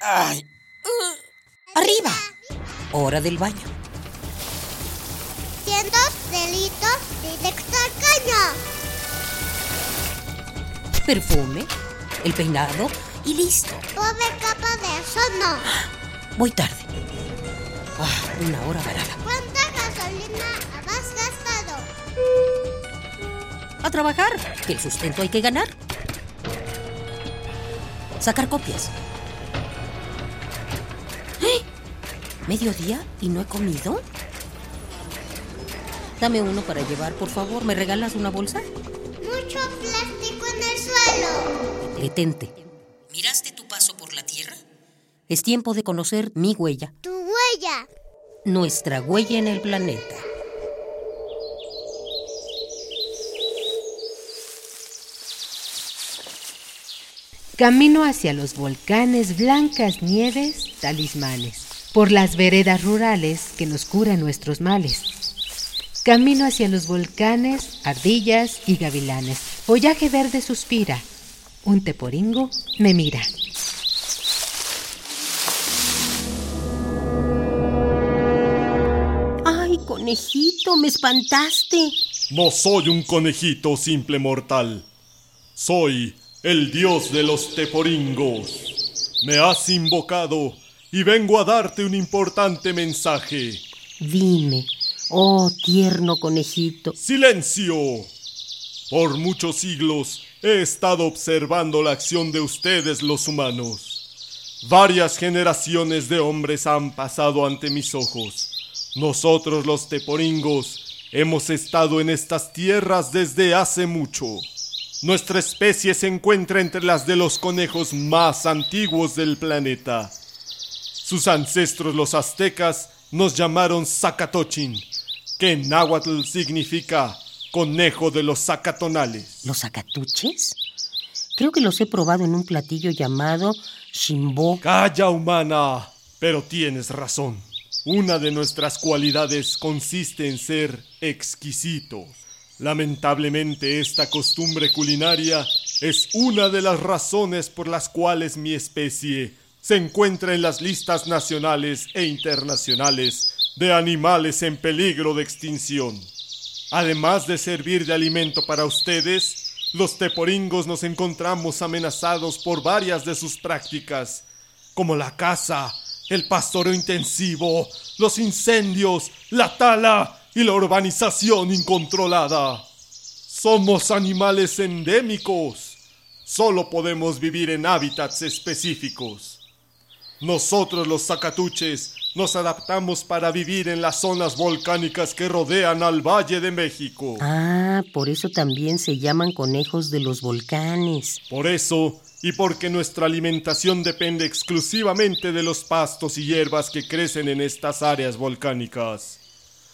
Ay. Arriba. Hora del baño. Cientos delitos directo al caño. Perfume, el peinado y listo. Pobre capa de eso no. Voy tarde. Ah, una hora varada. ¿Cuánta gasolina has gastado? A trabajar, que el sustento hay que ganar. Sacar copias. ¿Mediodía y no he comido? Dame uno para llevar, por favor. ¿Me regalas una bolsa? Mucho plástico en el suelo. Detente. ¿Miraste tu paso por la Tierra? Es tiempo de conocer mi huella, Tu huella. nuestra huella en el planeta. Camino hacia los volcanes, blancas nieves, talismanes, por las veredas rurales que nos curan nuestros males. Camino hacia los volcanes, ardillas y gavilanes, follaje verde suspira, un teporingo me mira. ¡Ay, conejito! ¡Me espantaste! No soy un conejito simple mortal. Soy el dios de los teporingos. Me has invocado y vengo a darte un importante mensaje. Dime, oh tierno conejito, ¡Silencio! Por muchos siglos he estado observando la acción de ustedes los humanos. Varias generaciones de hombres han pasado ante mis ojos. Nosotros los teporingos hemos estado en estas tierras desde hace mucho. Nuestra especie se encuentra entre las de los conejos más antiguos del planeta. Sus ancestros los aztecas nos llamaron Zacatochin, que en náhuatl significa conejo de los zacatonales. ¿los acatuches? Creo que los he probado en un platillo llamado shimbo. Calla, humana. Pero tienes razón. Una de nuestras cualidades consiste en ser exquisitos. Lamentablemente esta costumbre culinaria es una de las razones por las cuales mi especie se encuentra en las listas nacionales e internacionales de animales en peligro de extinción. Además de servir de alimento para ustedes, los teporingos nos encontramos amenazados por varias de sus prácticas, como la caza, el pastoreo intensivo, los incendios, la tala y la urbanización incontrolada. Somos animales endémicos. Solo podemos vivir en hábitats específicos. Nosotros los zacatuches nos adaptamos para vivir en las zonas volcánicas que rodean al Valle de México. Ah, por eso también se llaman conejos de los volcanes. Por eso, y porque nuestra alimentación depende exclusivamente de los pastos y hierbas que crecen en estas áreas volcánicas.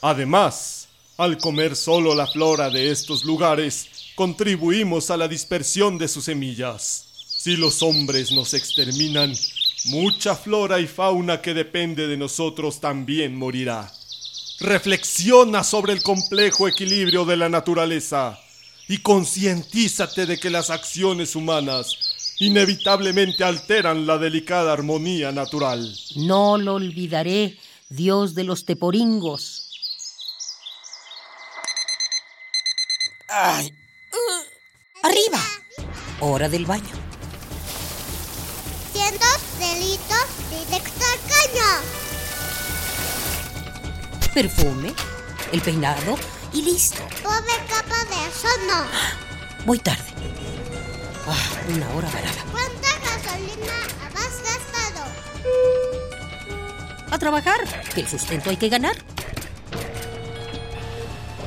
Además, al comer solo la flora de estos lugares, contribuimos a la dispersión de sus semillas. Si los hombres nos exterminan, mucha flora y fauna que depende de nosotros también morirá. Reflexiona sobre el complejo equilibrio de la naturaleza y concientízate de que las acciones humanas inevitablemente alteran la delicada armonía natural. No lo olvidaré, Dios de los teporingos. ¡Ay! uh, ¡Arriba! Hora del baño. Cientos delitos directo al caño. Perfume, el peinado y listo. Pobre capa de eso no. Voy tarde. Ah, una hora varada. ¿Cuánta gasolina has gastado? A trabajar, que el sustento hay que ganar.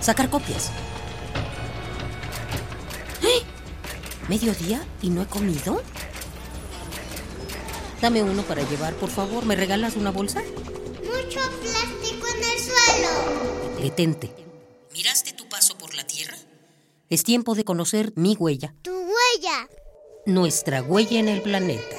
Sacar copias. ¡Eh! ¿Mediodía y no he comido? Dame uno para llevar, por favor. ¿Me regalas una bolsa? Mucho plástico en el suelo. Detente. ¿Miraste tu paso por la Tierra? Es tiempo de conocer mi huella, Tu huella. nuestra huella en el planeta.